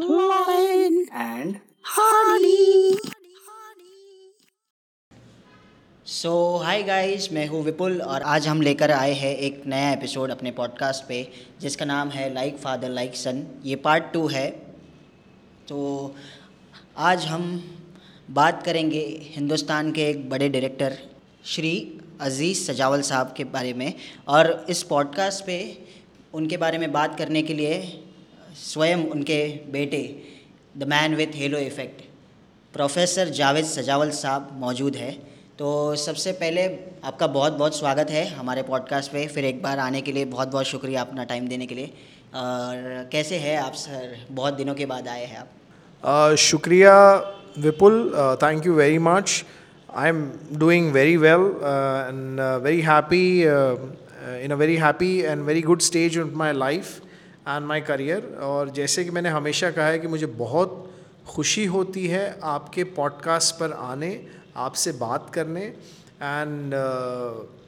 Lion and. So hi guys मैं हूँ विपुल और आज हम लेकर आए हैं एक नया एपिसोड अपने पॉडकास्ट पे, जिसका नाम है लाइक फादर लाइक सन ये पार्ट टू है। तो आज हम बात करेंगे हिंदुस्तान के एक बड़े डायरेक्टर श्री अज़ीज़ सजावल साहब के बारे में। और इस पॉडकास्ट पे उनके बारे में बात करने के लिए स्वयं उनके बेटे the man with halo effect professor Javed Sajawal साहब मौजूद है। तो सबसे पहले आपका बहुत बहुत स्वागत है हमारे पॉडकास्ट पे। फिर एक बार आने के लिए बहुत बहुत शुक्रिया अपना टाइम देने के लिए। और कैसे हैं आप सर बहुत दिनों के बाद आए हैं आप। शुक्रिया Vipul thank you very much I am doing very well and very happy in a very happy and very good stage of my life and my career और जैसे कि मैंने हमेशा कहा है कि मुझे बहुत खुशी होती है आपके पॉडकास्ट पर आने आपसे बात करने। एंड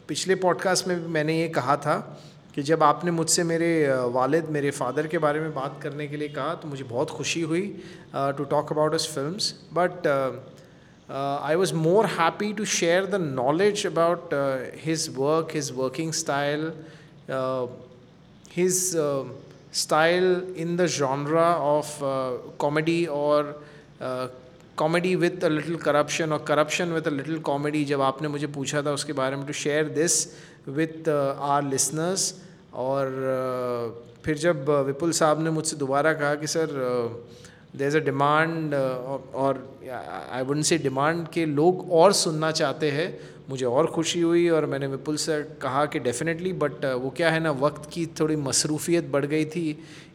पिछले पॉडकास्ट में भी मैंने ये कहा था कि जब आपने मुझसे मेरे अ, वालिद मेरे फादर के बारे में बात करने के लिए कहा तो मुझे बहुत खुशी हुई to talk about his films but I was more happy to share the knowledge about his work his working style uh, style in the genre of uh, comedy or uh, comedy with a little corruption or corruption with a little comedy जब आपने मुझे पूछा था उसके बारे में to share this with our listeners और uh, फिर जब uh, विपुल साहब ने मुझसे दोबारा कहा कि सर देर अ डिमांड और आई वुडन से डिमांड के लोग और सुनना चाहते हैं। मुझे और खुशी हुई और मैंने विपुल से कहा कि डेफिनेटली बट वो क्या है ना वक्त की थोड़ी मसरूफियत बढ़ गई थी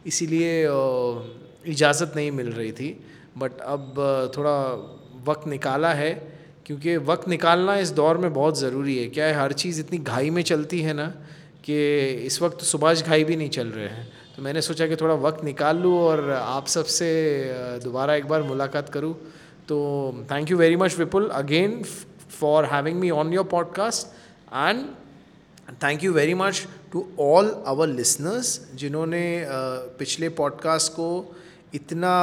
इसीलिए uh, इजाज़त नहीं मिल रही थी। बट अब uh, थोड़ा वक्त निकाला है क्योंकि वक्त निकालना इस दौर में बहुत ज़रूरी है। क्या है हर चीज़ इतनी घाई में चलती है ना कि इस वक्त सुभाष घाई भी नहीं चल रहे हैं। तो मैंने सोचा कि थोड़ा वक्त निकाल लूँ और आप सबसे दोबारा एक बार मुलाकात करूँ। तो thank you very much Vipul again for having me on your podcast and thank you very much to all our listeners जिन्होंने पिछले पॉडकास्ट को इतना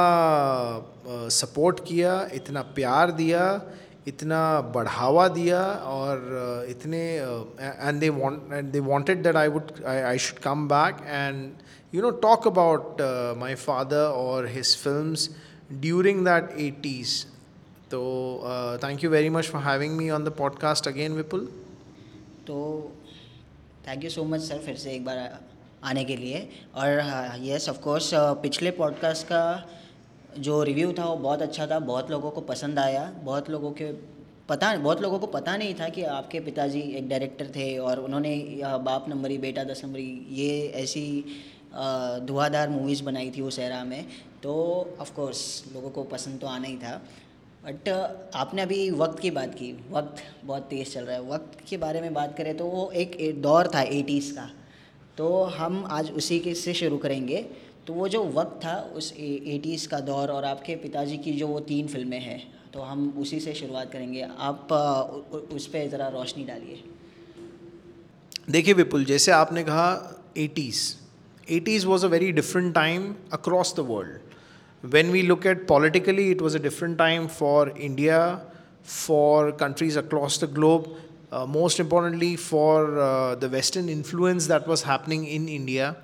सपोर्ट किया, इतना प्यार दिया, इतना बढ़ावा दिया और इतने and they want they wanted that I would I should come back and you know talk about my father और his films during that eighties तो thank you very much for having me on the podcast again Vipul तो thank you so much sir फिर से एक बार आने के लिए। और यस ऑफ़ कोर्स पिछले पॉडकास्ट का जो रिव्यू था, वो बहुत अच्छा था, बहुत लोगों को पसंद आया। बहुत लोगों के पता, बहुत लोगों को पता नहीं था कि आपके पिताजी एक डायरेक्टर थे और उन्होंने बाप नंबरी बेटा दस नंबरी ये ऐसी धुआंधार मूवीज़ बनाई थी उस एरा में तो ऑफकोर्स लोगों को पसंद तो आना ही था। बट आपने अभी वक्त की बात की, वक्त बहुत तेज़ चल रहा है। वक्त के बारे में बात करें तो वो एक दौर था एटीज़ का। तो हम आज उसी के, से शुरू करेंगे। तो वो जो वक्त था उस एटीज़ का दौर और आपके पिताजी की जो वो तीन फ़िल्में हैं तो हम उसी से शुरुआत करेंगे। आप उस पर ज़रा रोशनी डालिए। देखिए विपुल, जैसे आपने कहा 80s 80s was a very different time across the world. When we look at politically it was a different time for india for countries across the globe uh, most importantly for uh, the western influence that was happening in india.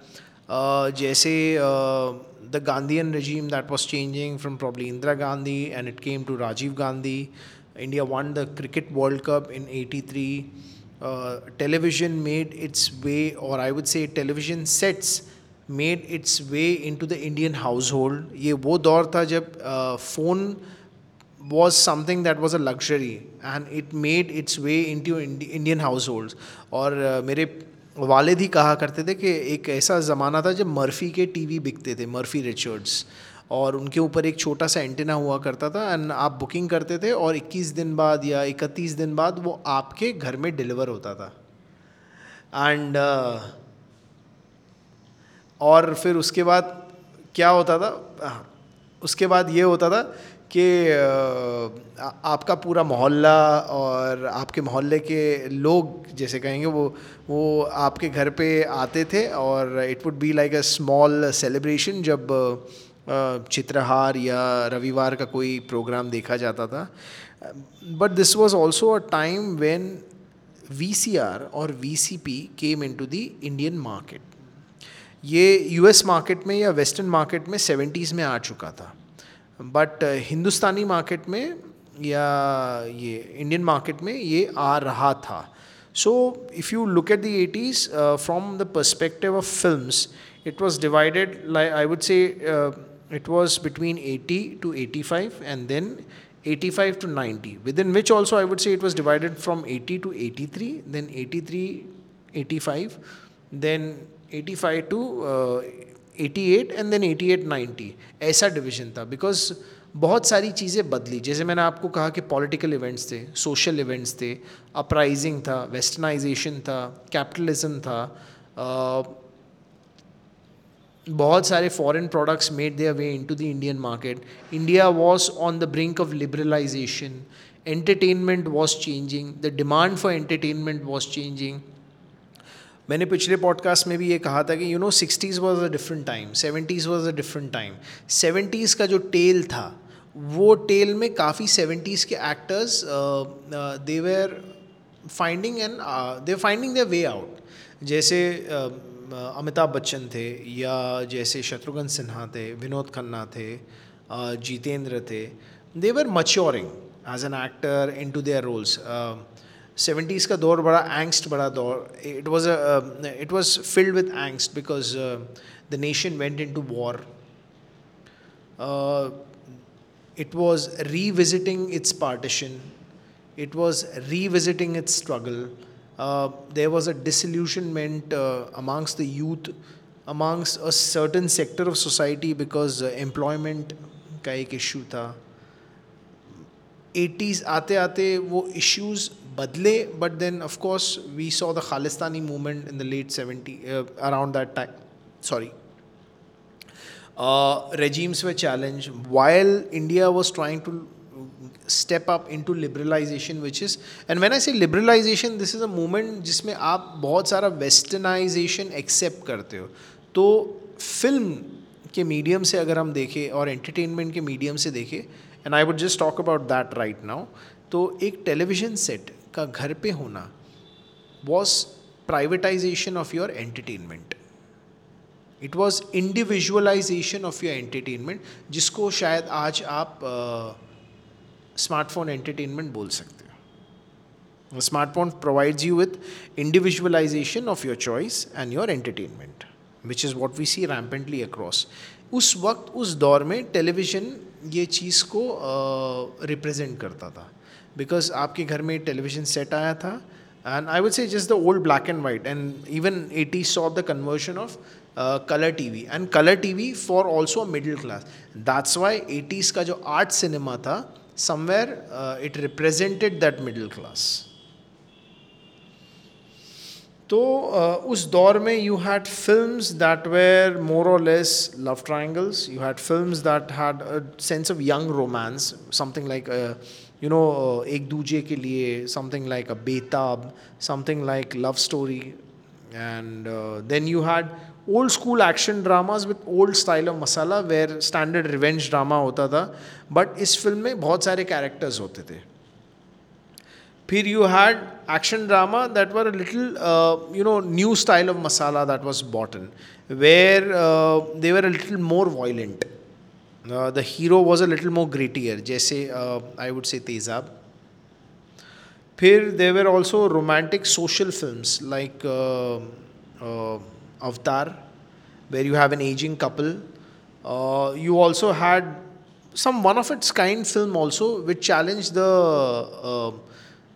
Uh, uh, the Gandhian regime that was changing from probably Indira Gandhi and it came to Rajiv Gandhi. India won the Cricket World Cup in 83 uh, television made its way, or I would say television sets made its way the Indian household ये वो दौर था जब phone phone was something that was a luxury and it made its way into Indi- Indian households. और uh, मेरे वालिद ही कहा करते थे कि एक ऐसा ज़माना था जब मर्फ़ी के टीवी बिकते थे मर्फ़ी रिचर्ड्स और उनके ऊपर एक छोटा सा एंटेना हुआ करता था एंड आप बुकिंग करते थे और 21 दिन बाद या 31 दिन बाद वो आपके घर में डिलीवर होता था. एंड और फिर उसके बाद क्या होता था? हाँ, उसके बाद ये होता था कि आपका पूरा मोहल्ला और आपके मोहल्ले के लोग जैसे कहेंगे वो वो आपके घर पे आते थे और it would be like a small celebration जब चित्रहार या रविवार का कोई प्रोग्राम देखा जाता था। But this was also a time when V C R और V C P came in to the Indian market ये यू एस मार्केट में या वेस्टर्न मार्केट में सेवेंटीज़ में आ चुका था। बट हिंदुस्तानी मार्केट में या ये इंडियन मार्केट में ये आ रहा था। So if you look at the eighties from the perspective of film it was divided like I would say it was between eighty to eighty five and then eighty five to ninety within which also I would say it was divided from eighty to eighty three then eighty three eighty five then 85 to uh, 88 and then 88 90 ऐसा division था because बहुत सारी चीज़ें बदली। जैसे मैंने आपको कहा कि पॉलिटिकल इवेंट्स थे सोशल इवेंट्स थे अपराइजिंग था वेस्टर्नाइजेशन था कैपिटलिज्म था uh, बहुत सारे foreign products made their way into the Indian market India was on the brink of liberalisation entertainment was changing the demand for entertainment was changing मैंने पिछले podcast में भी ये कहा था कि you know sixties was a different time seventies was a different time seventies का जो टेल था वो टेल में काफ़ी सेवेंटीज़ के actors they were finding and they're finding the way out जैसे uh, अमिताभ बच्चन थे या जैसे शत्रुघ्न सिन्हा थे विनोद खन्ना थे जितेंद्र थे they were maturing as an actor in to their roles seventies का दौर बड़ा एंगस्ट बड़ा दौर। It was it was filled with angst because the nation went in to war it was revisiting its partition it was revisiting its struggle there was a disillusionment amongst the youth amongst a certain sector of society because employment का एक issue था eighties आते आते वो issues बदले but then of course we saw the Khalistani movement in the late seventy around that time sorry regimes were challenge while India was trying to step up in to liberalisation which is and when I say liberalisation this is a moment जिसमें आप बहुत सारा westernisation accept करते हो। तो film के medium से अगर हम देखें और एंटरटेनमेंट के मीडियम से देखें and I would just talk about that right now तो एक टेलीविज़न सेट का घर पे होना was privatisation of your entertainment it was individualisation of your entertainment जिसको शायद आज आप स्मार्टफ़ोन uh, एंटरटेनमेंट बोल सकते हो। Smartphone provides you with individualisation of your choice and your entertainment which is what we see rampantly across उस वक्त उस दौर में टेलीविज़न ये चीज़ को रिप्रेजेंट uh, करता था। बिकॉज़ आपके घर में टेलीविज़न सेट आया था and I would say just the old black and white and even eighty saw the conversion of colour T V and colour T V for also middle class that's why eighties का जो art cinema था somewhere it represented that that class तो uh, उस दौर में you had films that were more और less love triangles you had films that had sense of young romance something like you know Ek Duje Ke Liye something like a Betaab something like love story and then you had old school action dramas with old style of masala where standard revenge drama होता था but इस film में बहुत सारे characters होते थे. फिर you had action drama that were little you know new style of masala that was brought in where they were a little more violent The hero was a little more greater जैसे आई would से तेजाब फिर there were also romantic social film like Avatar, where you have an aging couple. Uh, you also had some one of its kind film also, which challenged the uh,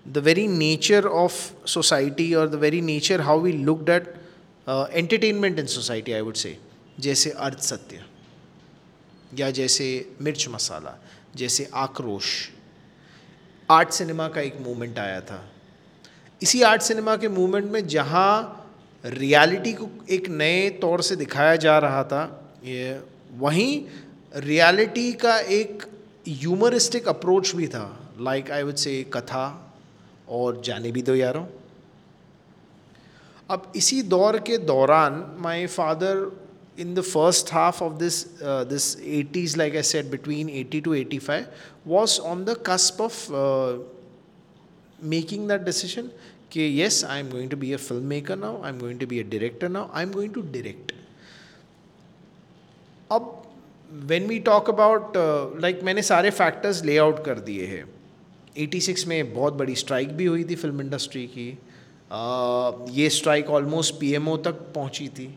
the very nature of society or the very nature how we looked at uh, entertainment in society. I would say, जैसे अर्थ सत्य या जैसे मिर्च मसाला, जैसे Aakrosh. Art cinema का एक movement आया था। इसी आर्ट सिनेमा के मूवमेंट में जहाँ रियलिटी को एक नए तौर से दिखाया जा रहा था, ये वहीं रियलिटी का एक यूमरिस्टिक अप्रोच भी था। Like I would say Katha और जाने भी दो यारों। अब इसी दौर के दौरान my father in the first half of this uh, this 80s like i said between 80 to 85 was on the cusp of uh, making that decision okay yes i'm going to be a filmmaker now i'm going to be a director now i'm going to direct अब when we talk about uh, like मैंने सारे factors ले out कर दिए हैं 86 में बहुत बड़ी स्ट्राइक भी हुई थी फ़िल्म इंडस्ट्री की uh, ये स्ट्राइक ऑलमोस्ट पीएमओ तक पहुँची थी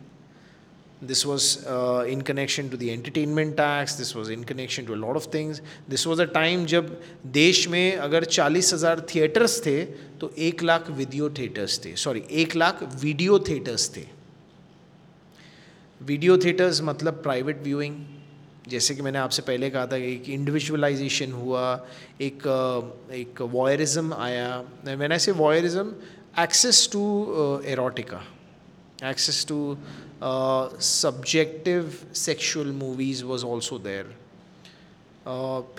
this was uh, in connection to the entertainment tax. This was in connection to a lot of things. This was a time जब देश में अगर चालीस हज़ार थिएटर्स थे तो एक लाख वीडियो थिएटर्स थे. सॉरी एक लाख वीडियो थिएटर्स थे. वीडियो थिएटर्स मतलब प्राइवेट व्यूइंग जैसे कि मैंने आपसे पहले कहा था कि एक इंडिविजुअलाइजेशन हुआ एक एक वॉयरिज्म आया. मैंने ऐसे voyeurism access to erotica access to subjective sexual movies was also there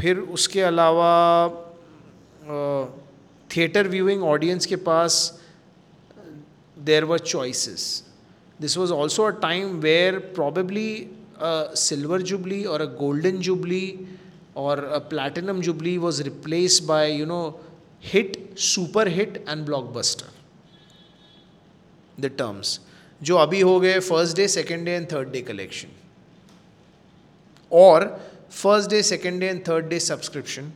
फिर उसके अलावा थिएटर व्यूइंग ऑडियंस के पास there were choices this was also a time where probably a silver jubilee or a golden jubilee or a platinum jubilee was replaced by you know hit super hit and blockbuster the terms जो अभी हो गए first day second day and third day collection और first day second day and third day subscription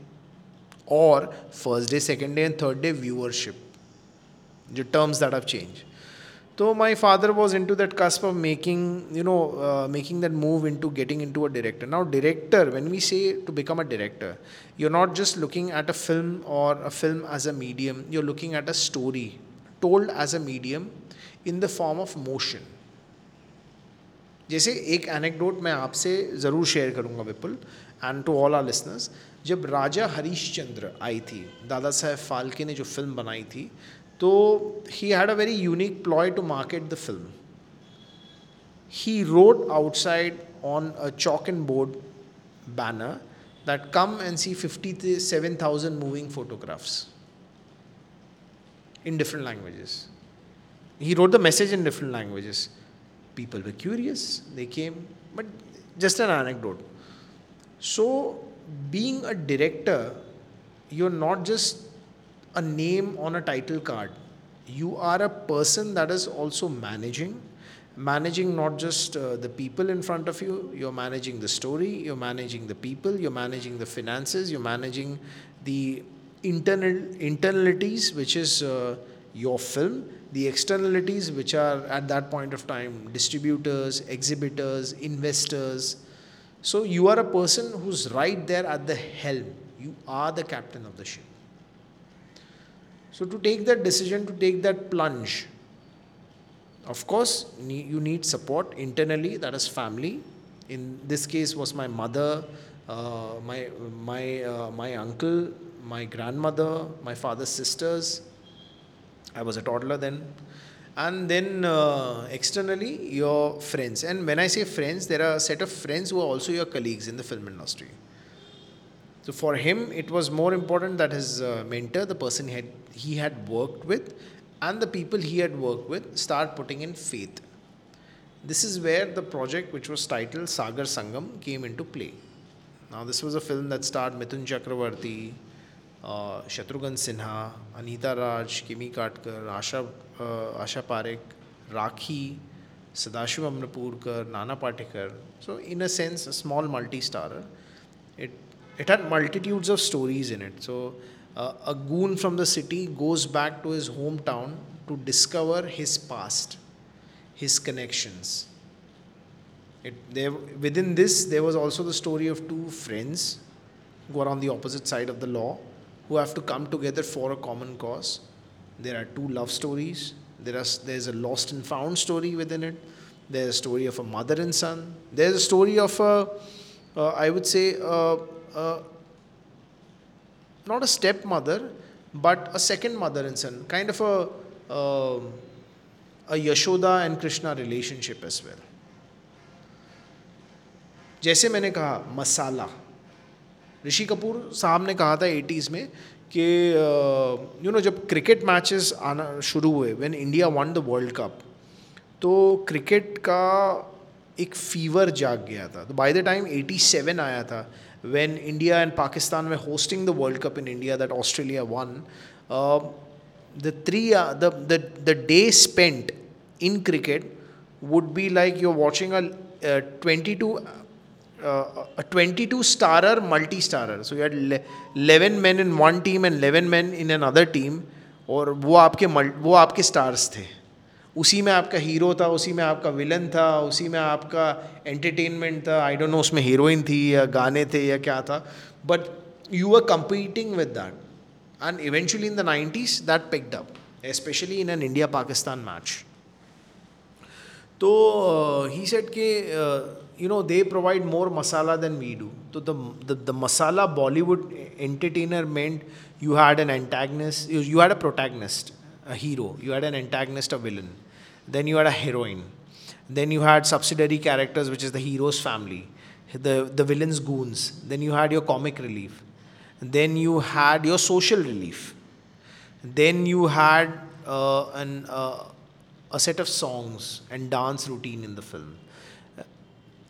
और first day second day and third day viewership जो terms that of change तो my father was in to that cusp of making you know making that move in to getting in to a director now director when we say to become a director you are not just looking at a film और a film as a medium you are looking at a story told as a medium in the form of motion. जैसे एक anecdote मैं आपसे ज़रूर share करूँगा, Vipul and to all our listeners जब राजा हरीश्चंद्र आई थी, दादा साहेब फाल्के ने जो फ़िल्म बनाई थी तो he had a very unique ploy to market the film he wrote outside on a chalk and board banner that come and see fifty seven thousand moving photographs in different languages He wrote the message in different languages. People were curious, they came, but just an anecdote. So, being a director, you're not just a name on a title card. You are a person that is also managing, managing not just uh, the people in front of you, you're managing the story, you're managing the people, you're managing the finances, you're managing the internal internalities, which is uh, your film, the externalities, which are at that point of time distributors, exhibitors, investors. So you are a person who's right there at the helm. You are the captain of the ship. So, to take that decision, to take that plunge, of course, you need support internally, that is family. In this case, was my mother, uh, my my uh, my uncle, my grandmother, my father's sisters. I was a toddler then, and then uh, externally your friends. And when I say friends, there are a set of friends who are also your colleagues in the film industry. So for him, it was more important that his uh, mentor, the person he had, he had worked with, and the people he had worked with start putting in faith. This is where the project, which was titled Sagar Sangam, came into play. Now, this was a film that starred Mithun Chakravarti, Shatrughan Sinha, Anita Raj, Kimi Katkar, Asha Asha Parekh, Rakhi, Sadashiv Amrapurkar, Nana Patekar. So in a sense a small multi star it it multitudes of stories in it so a goon from the city goes back to his home town to discover his past his connections it Dev with in this there was also the story of two friends go are on the opposite side of the law who have to come together for a common cause. There are two love stories. There are, there's a lost and found story within it. There's a story of a mother and son. There's a story of a, uh, I would say, uh, uh, not a stepmother, but a second mother and son, kind of a, uh, a Yashoda and Krishna relationship as well. जैसे मैंने कहा मसाला ऋषि कपूर साहब ने कहा था eighties में कि uh, you know जब क्रिकेट मैचेस आना शुरू हुए when India won the world cup तो क्रिकेट का एक फीवर जाग गया था। तो बाय द टाइम 87 आया था व्हेन इंडिया एंड पाकिस्तान में hosting the world cup in India that Australia won the three the day spent in cricket would be like you watching a twenty two uh, a 22 starer multi starer so you had 11 men in one team and 11 men in another team और वो आपके वो आपके stars थे। उसी में आपका hero था उसी में आपका विलन था उसी में आपका एंटरटेनमेंट था। आई डोंट नो उसमें हीरोइन थी या गाने थे या क्या था। But you are competing with that and eventually in the nineties that picked up specially in an India Pakistan match तो ही सेट के you know they provide more masala than we do so the, the, the masala bollywood entertainer meant you had an antagonist you, you had a protagonist a hero you had an antagonist a villain then you had a heroine. Then you had subsidiary characters, which is the hero's family, the, the villain's goons. Then you had your comic relief. Then you had your social relief. Then you had uh, an, uh, a set of songs and dance routine in the film.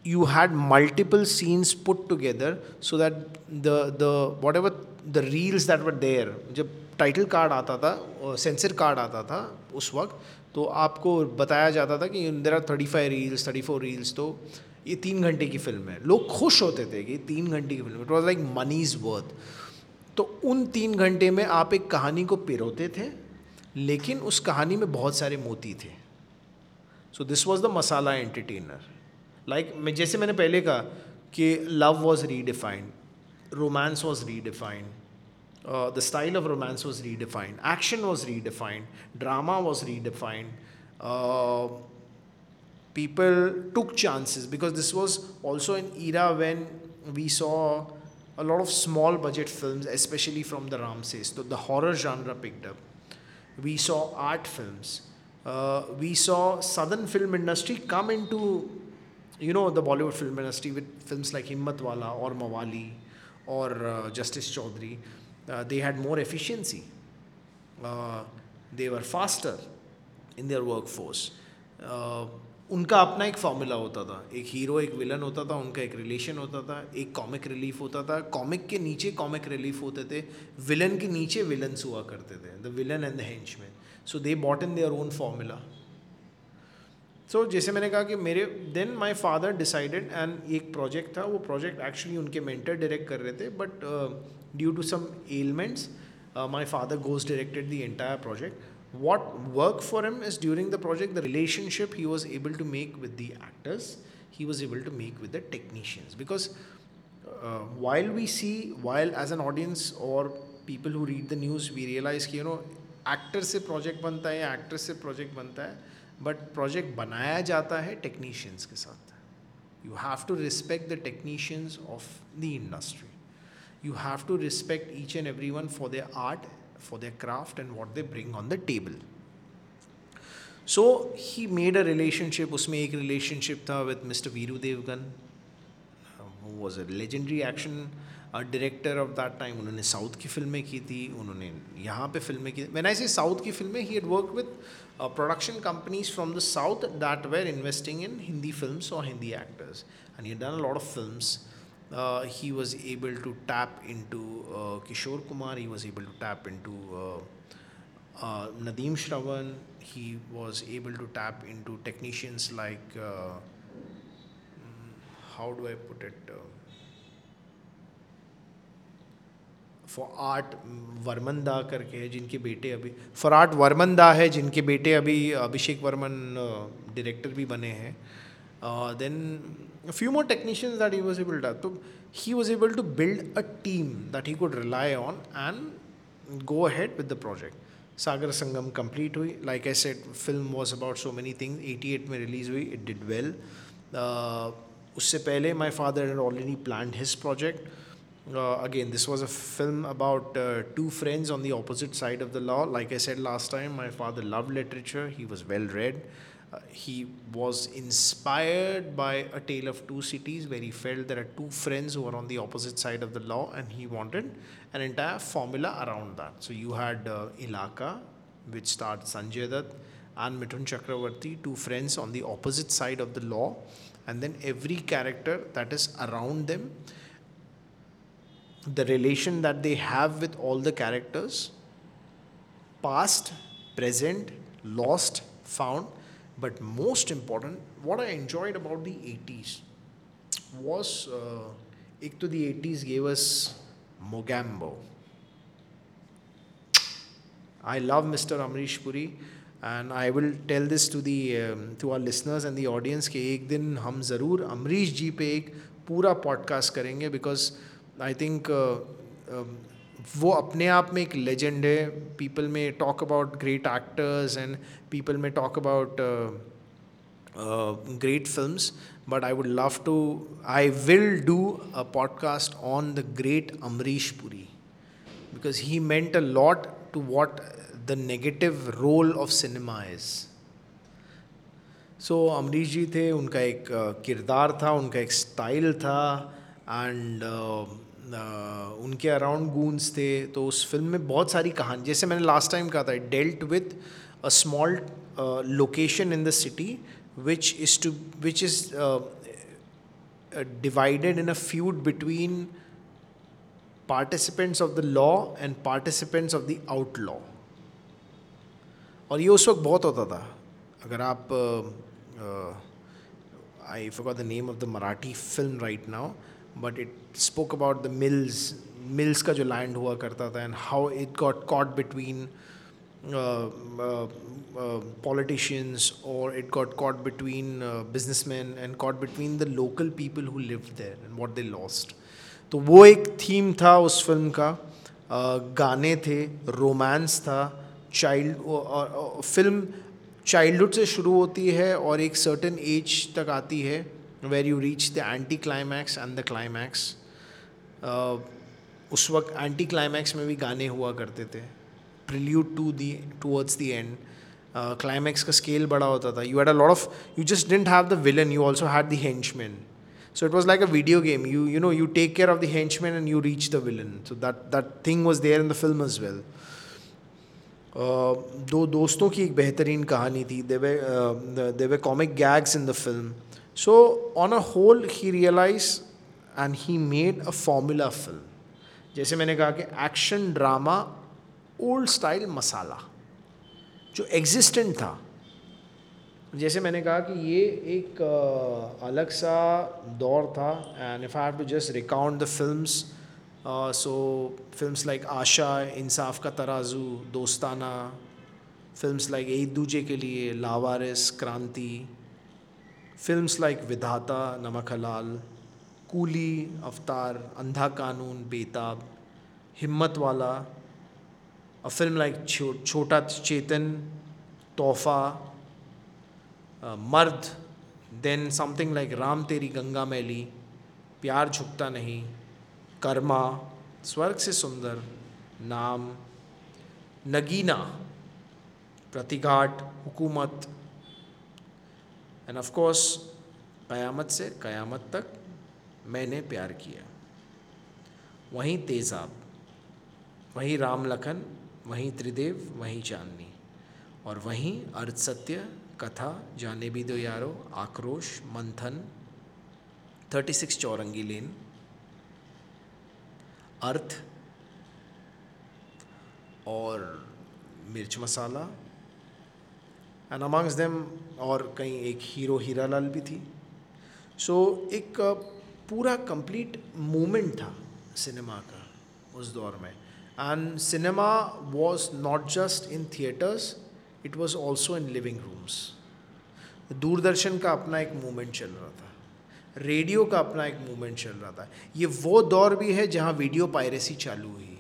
You had multiple scenes put together so that the, the whatever the reels that were there, जब title card आता था sensor card आता था उस वक्त तो आपको बताया जाता था कि there are thirty five reels thirty four reels तो ये तीन घंटे की फ़िल्म है। लोग खुश होते थे कि तीन घंटे की film it was like money's worth तो उन तीन घंटे में आप एक कहानी को पिरोते थे लेकिन उस कहानी में बहुत सारे मोती थे। So this was the masala entertainer like मैं जैसे मैंने पहले कहा कि love was redefined romance was redefined uh, the style of romance was redefined, action was redefined, drama was redefined. Uh, people took chances because this was also an era when we saw a lot of small budget films, especially from the Ramses. So the horror genre picked up. We saw art films. Uh, we saw southern film industry come into, you know the Bollywood film industry with film like Himmatwala और मवाली और justice Chaudhary they had more efficiency they are faster in their work force उनका अपना एक formula होता था. एक hero एक villain होता था, उनका एक रिलेशन होता था, एक कॉमिक रिलीफ होता था. कॉमिक के नीचे कॉमिक रिलीफ होते थे विलन के नीचे विलन्स हुआ करते थे द विलन एंड द में so they bought in their own formula so so, जैसे मैंने कहा कि मेरे then my father decided and एक प्रोजेक्ट था वो प्रोजेक्ट एक्चुअली उनके मेंटर डायरेक्ट कर रहे थे but due to some elements my father goes directed the entire project what work for him is during the project the relationship he was able to make with the actors he was able to make with the technicians because while we see while as an audience और people who read the news we realize कि you know actor से project बनता है या actress से project बनता है but project बनाया जाता है टेक्नीशियंस के साथ you have to respect the technicians of the industry you have to respect each and every one for the art for the craft and what they bring on the table so he made a relationship उसमें एक relationship था with mister Veeru Devgan was a legendary action director of that time उन्होंने south की फ़िल्में की थी, उन्होंने यहाँ पे फ़िल्में की मैन आई सी साउथ की फ़िल्में he had work with production companies from the south that were investing in Hindi film और Hindi actors and he done lot of film he was able to tap in to Kishore Kumar he was able to tap in to Nadeem Shravan he was able to tap in to technicians like how do I put it for art Burman da करके है, जिनके बेटे अभी for art Burman दा है, जिनके बेटे अभी अभिषेक वर्मन डायरेक्टर भी बने हैं। Then few more technicians that he was able डा तो he was able to build a team that he could rely on and go ahead with the project Sagar Sangam complete हुई। Like I set film was about so many things eighty eight में release हुई। It did well उससे पहले my father already plan his project uh, again this was a film about uh, two friends on the opposite side of the law. Like i said last time my father loved literature. He was well read. Uh, he was inspired by A Tale of Two Cities, where he felt there are two friends who are on the opposite side of the law, and he wanted an entire formula around that. So you had uh, Ilaka, which starred Sanjay Dutt and Mithun Chakravarti, two friends on the opposite side of the law, and then every character that is around them the relation that they have with all the characters past present lost found but most important what i enjoyed about the 80s was uh, एक तो the 80s gave us Mogambo. I love Mr. Amrish Puri and I will tell this to the um, to our listeners and the audience कि एक दिन हम ज़रूर अमरीश जी पे एक पूरा पॉडकास्ट करेंगे बिकॉज आई थिंक वो अपने आप में एक लेजेंड है। पीपल में talk about great actors and people में talk about great film but I would love to I will do a podcast on the great Amrish Puri because he meant a lot to what the negative role of cinema is so Amrish ji थे, उनका एक किरदार था, उनका एक style था and उनके around goons थे तो उस फ़िल्म में बहुत सारी कहानी जैसे मैंने लास्ट टाइम कहा था dealt with a small location in the city is to which is uh, uh, divided in a feud between participants of the law and participants of the outlaw. और ये उस वक्त बहुत होता था। अगर आप I forgot the name of the Marathi film right now but it spoke about the mills mills का जो लैंड हुआ करता था and how it got caught between politicians और it got caught between business man and caught between the local people who live there and what they lost तो वो एक theme था उस फ़िल्म का। uh, गाने थे रोमांस था चाइल्ड फ़िल्म चाइल्डहुड से शुरू होती है और एक सर्टन एज तक आती है। Where you reach the anti climax and the climax उस वक्त एंटी क्लाइमैक्स में भी गाने हुआ करते थे। Prelude to the towards the end climax का स्केल बड़ा होता था। You had a lot of you just didn't have the villain you also had the henchman it was like a video game. You you know you take care of the henchman and you reach the villain. So that that thing was there in the film as well. Uh, दो दोस्तों की एक बेहतरीन कहानी थी। They way they way comic gags in the film so on a whole he realize and he made a formula film जैसे मैंने कहा कि action drama old style masala जो एग्जिस्टेंट था। जैसे मैंने कहा कि ये एक अलग सा दौर था and if I have to just recount the films so films like Asha Insaaf Ka Tarazu Dostana films like Ek Duje Ke लिए लावारिस क्रांति फिल्म्स लाइक विधाता नमक हलाल कूली अवतार अंधा कानून बेताब हिम्मत वाला a film like Chota Chetan, Tofa, uh, Mard, then something like Ram Teri Ganga Meli, प्यार झुकता नहीं कर्मा स्वर्ग से सुंदर नाम Nagina Pratighaat Hukumat end of course Qayamat Se क़यामत तक मैंने प्यार किया। वहीं तेज़ाब, वहीं राम लखन, वहीं त्रिदेव, वहीं चांदनी। और वहीं अर्थ सत्य, कथा, जाने भी दो Yaaro, Aakrosh, Manthan, thirty six Chowringhee Lane. Arth और Mirch Masala and amongst them और कहीं एक हीरो हीरा लाल भी थी। सो so, एक पूरा कंप्लीट मूवमेंट था सिनेमा का उस दौर में। And cinema was not just in theaters it was also in living rooms Doordarshan का अपना एक मूवमेंट चल रहा था। रेडियो का अपना एक मूवमेंट चल रहा था। ये वो दौर भी है जहाँ वीडियो पायरेसी चालू हुई।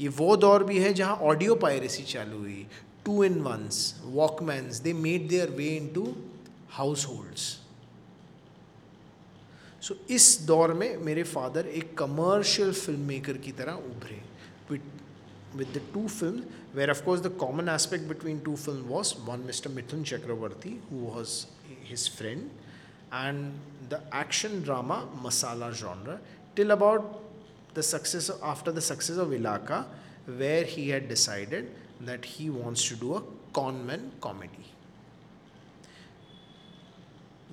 ये वो दौर भी है जहाँ ऑडियो पायरेसी चालू हुई। To in once in they made their way in to household so इस दौर में मेरे फादर एक कमर्शियल फ़िल्म मेकर की तरह उभरे with with the two film where of course the common aspect between two film was one mister Mithun Chakraborty who was his friend and the action drama masala genre till about the success after the success of Ilaaka where he had decided that he wants to do a conman comedy.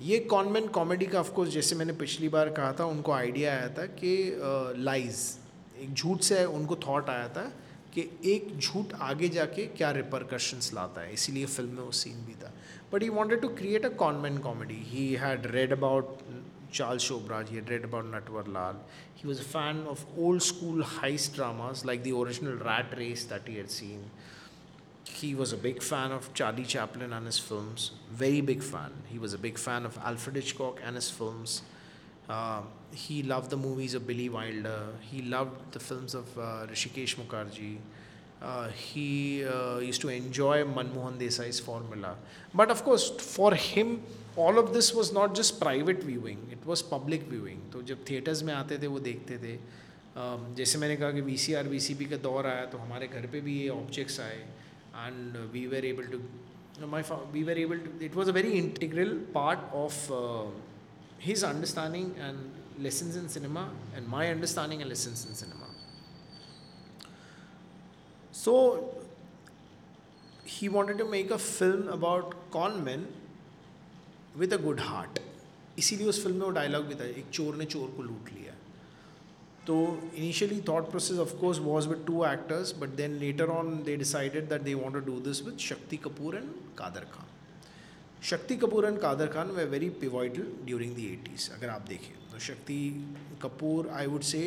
ये convent comedy का of course जैसे मैंने पिछली बार कहा था उनको idea आया था कि लाइज uh, एक झूठ से उनको थॉट आया था कि एक झूठ आगे जाके क्या रिपरकशंस लाता है। इसीलिए फ़िल्म में वो सीन भी था। But he wanted to create a conman comedy he had read about Charles Sobhraj he read about Natwar Lal he was a fan of old school heist dramas like the original rat race that he seen He was a big fan of Charlie Chaplin and his films, very big fan. He was a big fan of Alfred Hitchcock and his films. Uh, he loved the movies of Billy Wilder. He loved the films of uh, Rishikesh Mukherjee. Uh, he uh, used to enjoy Manmohan Desai's formula. But of course, for him, all of this was not just private viewing, it was public viewing. तो जब theatres में आते थे वो देखते थे um, जैसे मैंने कहा कि V C R V C P का दौर आया तो हमारे घर पे भी ये ऑब्जेक्ट्स आए and we were able to my we were able to it was a very integral part of uh, his understanding and lessons in cinema and my understanding and lessons in cinema so he wanted to make a film about con men with a good heart इसीलिए उस film में वो dialogue भी था एक चोर ने चोर को लूट लिया तो initially thought process of course was with two actors but then later on they decided that they want to do this with Shakti Kapoor and Kader Khan Shakti Kapoor and Kader Khan they very pivotal during the eighties अगर आप देखें। तो Shakti Kapoor I would say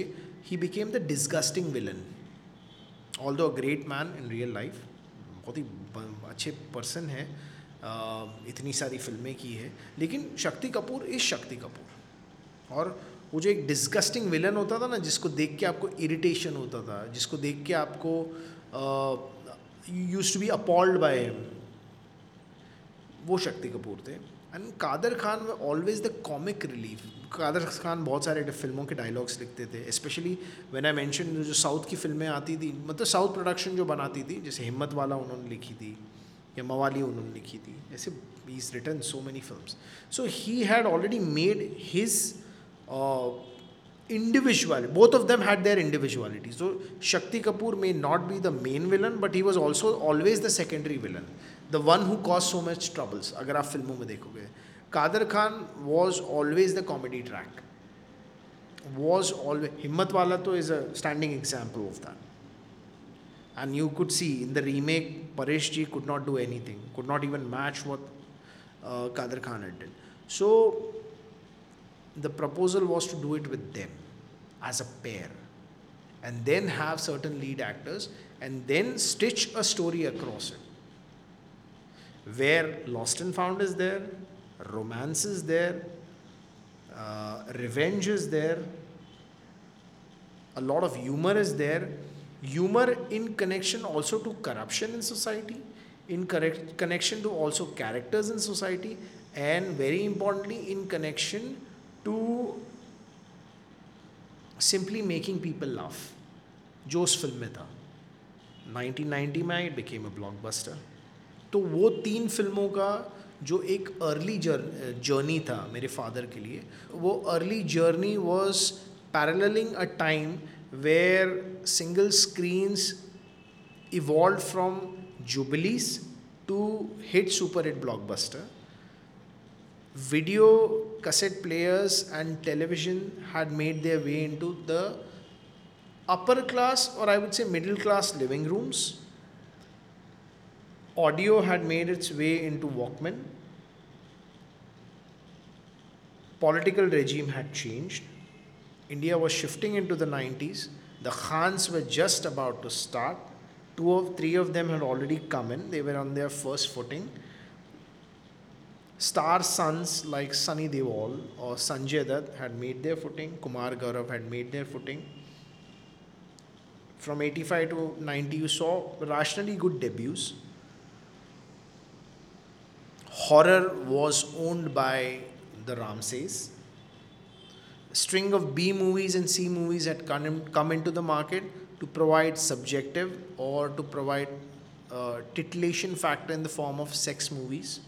he became the disgusting villain although a great man in real life बहुत ही अच्छे person है इतनी सारी फ़िल्में की है, लेकिन शक्ति कपूर इज़ शक्ति कपूर और वो जो एक डिस्गस्टिंग विलन होता था ना, जिसको देख के आपको इरिटेशन होता था, जिसको देख के आपको use to be appalled by वो शक्ति कपूर थे। And Kader Khan they always the comic relief Kader Khan बहुत सारे फ़िल्मों के डायलॉग्स लिखते थे स्पेशली व्हेन आई मेंशन जो साउथ की फ़िल्में आती थी मतलब साउथ प्रोडक्शन जो बनाती थी, जैसे हिम्मत वाला उन्होंने लिखी थी या मवाली उन्होंने लिखी थी, ऐसे is written so many film so he had already made his individual both of them had their individuality so Shakti Kapoor may not be the main villain but he was also always the secondary villain the one who cause so much troubles अगर आप फ़िल्मों में देखोगे Kader Khan was always the comedy track was always Himmatwala तो is a standing example of that and you could see in the remake Paresh ji could not do anything could not even match what Kader Khan had so the proposal was to do it with them as a pair and then have certain lead actors and then stitch a story across it. Where lost and found is there romance is there uh, revenge is there a lot of humor is there. Humor in connection also to corruption in society, in correct, connection to also characters in society, and very importantly, in connection to simply making people laugh. जो उस film में था 1990 में it became a blockbuster तो वो तीन फ़िल्मों का जो एक अर्ली जर्नी था मेरे फादर के लिए वो early journey was paralleling a time where single screens evolved from jubilees to hit super hit blockbuster. Video cassette players and television had made their way into the upper class or I would say middle class living rooms. Audio had made its way into Walkman. Political regime had changed India was shifting into the 90s. The Khans were just about to start. Two of three of them had already come in. They were on their first footing. Star sons like Sunny Deol or Sanjay Dutt had made their footing. Kumar Gaurav had made their footing. From 85 to 90, you saw rationally good debuts. Horror was owned by the Ramsays string of B movies and C movies had come, come into the market to provide subjective or to provide uh, titillation factor in the form of sex movies.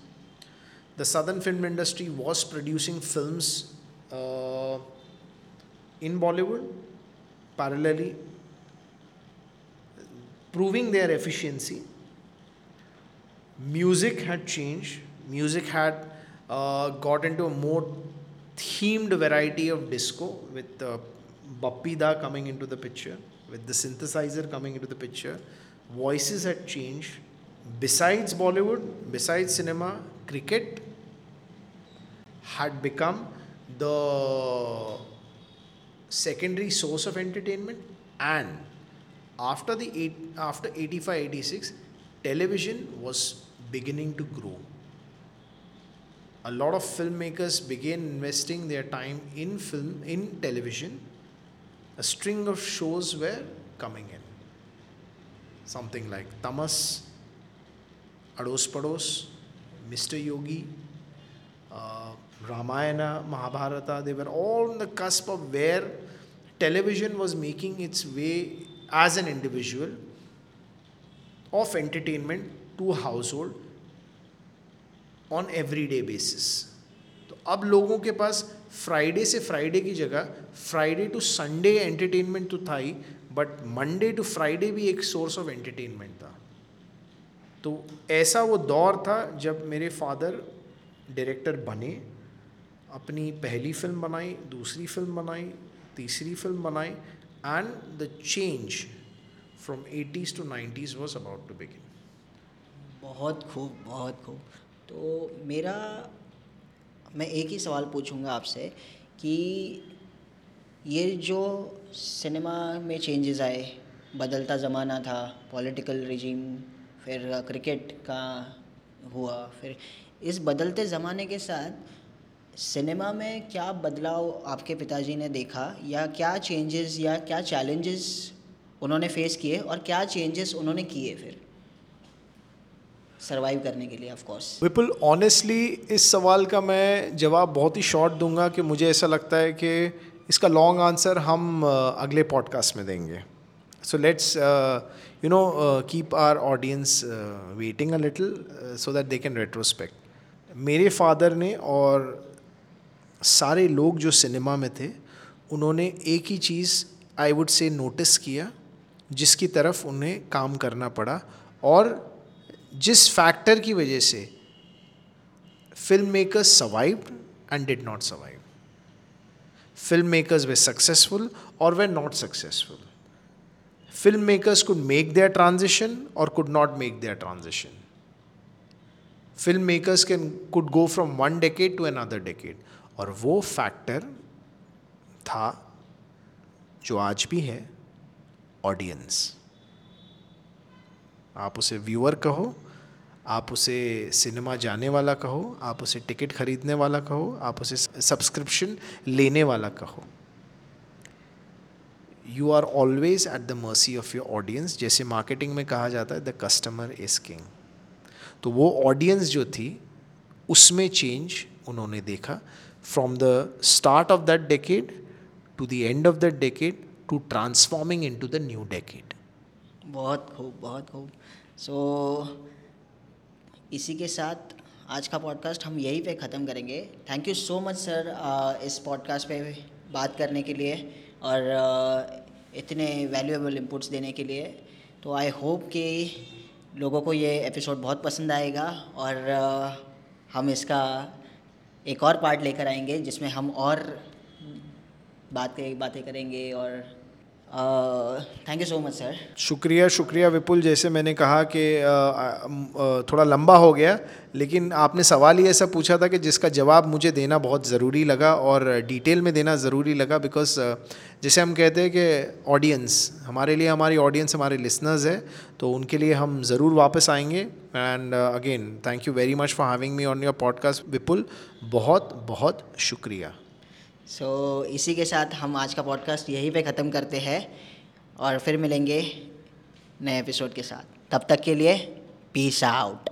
The southern film industry was producing films uh, in Bollywood parallelly, proving their efficiency. Music had changed. Music had uh, got into a more themed variety of disco with uh, Bappi Da coming into the picture, with the synthesizer coming into the picture. Voices had changed. Besides Bollywood, besides cinema, cricket had become the secondary source of entertainment and after the eight, after 85 86 television was beginning to grow. A lot of filmmakers began investing their time in film in television. A string of shows were coming in. Something like tamas ados pados mr yogi uh, ramayana mahabharata they were all on the cusp of where television was making its way as an individual of entertainment to household every day basis तो अब लोगों के पास Friday से Friday की जगह Friday to Sunday entertainment तो था ही बट मंडे टू फ्राइडे भी एक सोर्स ऑफ़ एंटरटेनमेंट था तो ऐसा वो दौर था जब मेरे फादर डायरेक्टर बने अपनी पहली फ़िल्म बनाई, दूसरी फ़िल्म बनाई, तीसरी फ़िल्म बनाई and the change from eighties to nineties was about to begin बहुत खूब बहुत खूब। तो मेरा, मैं एक ही सवाल पूछूँगा आपसे कि ये जो सिनेमा में चेंजेस आए, बदलता ज़माना था पॉलिटिकल रिजीम फिर क्रिकेट का हुआ, फिर इस बदलते ज़माने के साथ सिनेमा में क्या बदलाव आपके पिताजी ने देखा? या क्या चेंजेस या क्या चैलेंजेस उन्होंने फेस किए और क्या चेंजेस उन्होंने किए फिर? सरवाइव करने के लिए ऑफ़ कोर्स विपुल ऑनेस्टली इस सवाल का मैं जवाब बहुत ही शॉर्ट दूँगा कि मुझे ऐसा लगता है कि इसका लॉन्ग आंसर हम अगले पॉडकास्ट में देंगे। So let's you know keep our audience waiting a little so that they can retrospect मेरे फादर ने और सारे लोग जो सिनेमा में थे, उन्होंने एक ही चीज़ आई वुड से नोटिस किया, जिसकी तरफ़ उन्हें काम करना पड़ा और जिस फैक्टर की वजह से film makers survive and did not survive film makers they successful और they not successful film makers could make their transition और could not make their transition film makers can could go from one decade to another decade और वो factor था जो आज भी है audience आप उसे व्यूअर कहो, आप उसे सिनेमा जाने वाला कहो, आप उसे टिकट खरीदने वाला कहो, आप उसे सब्सक्रिप्शन लेने वाला कहो. You are always at the mercy of your audience जैसे मार्केटिंग में कहा जाता है द कस्टमर इज़ किंग तो वो ऑडियंस जो थी, उसमें चेंज उन्होंने देखा the start of that decade to the end of that decade to transforming into the new decade बहुत खूब बहुत खूब। सो so, इसी के साथ आज का पॉडकास्ट हम यहीं पे ख़त्म करेंगे। Thank you so much sir इस पॉडकास्ट पे बात करने के लिए और uh, इतने वैल्यूएबल इनपुट्स देने के लिए। तो आई होप कि लोगों को ये एपिसोड बहुत पसंद आएगा और uh, हम इसका एक और पार्ट लेकर आएँगे, जिसमें हम और बात बातें करेंगे और thank you so much sir शुक्रिया शुक्रिया विपुल, जैसे मैंने कहा कि थोड़ा लंबा हो गया, लेकिन आपने सवाल ही ऐसा पूछा था कि जिसका जवाब मुझे देना बहुत ज़रूरी लगा और डिटेल में देना ज़रूरी लगा बिकॉज़ जैसे हम कहते हैं कि ऑडियंस हमारे लिए हमारी ऑडियंस हमारे लिसनर्स है तो उनके लिए हम ज़रूर वापस आएँगे। And again thank you very much for having me on your podcast Vipul बहुत बहुत शुक्रिया। सो so, इसी के साथ हम आज का पॉडकास्ट यहीं पे ख़त्म करते हैं और फिर मिलेंगे नए एपिसोड के साथ। तब तक के लिए पीस आउट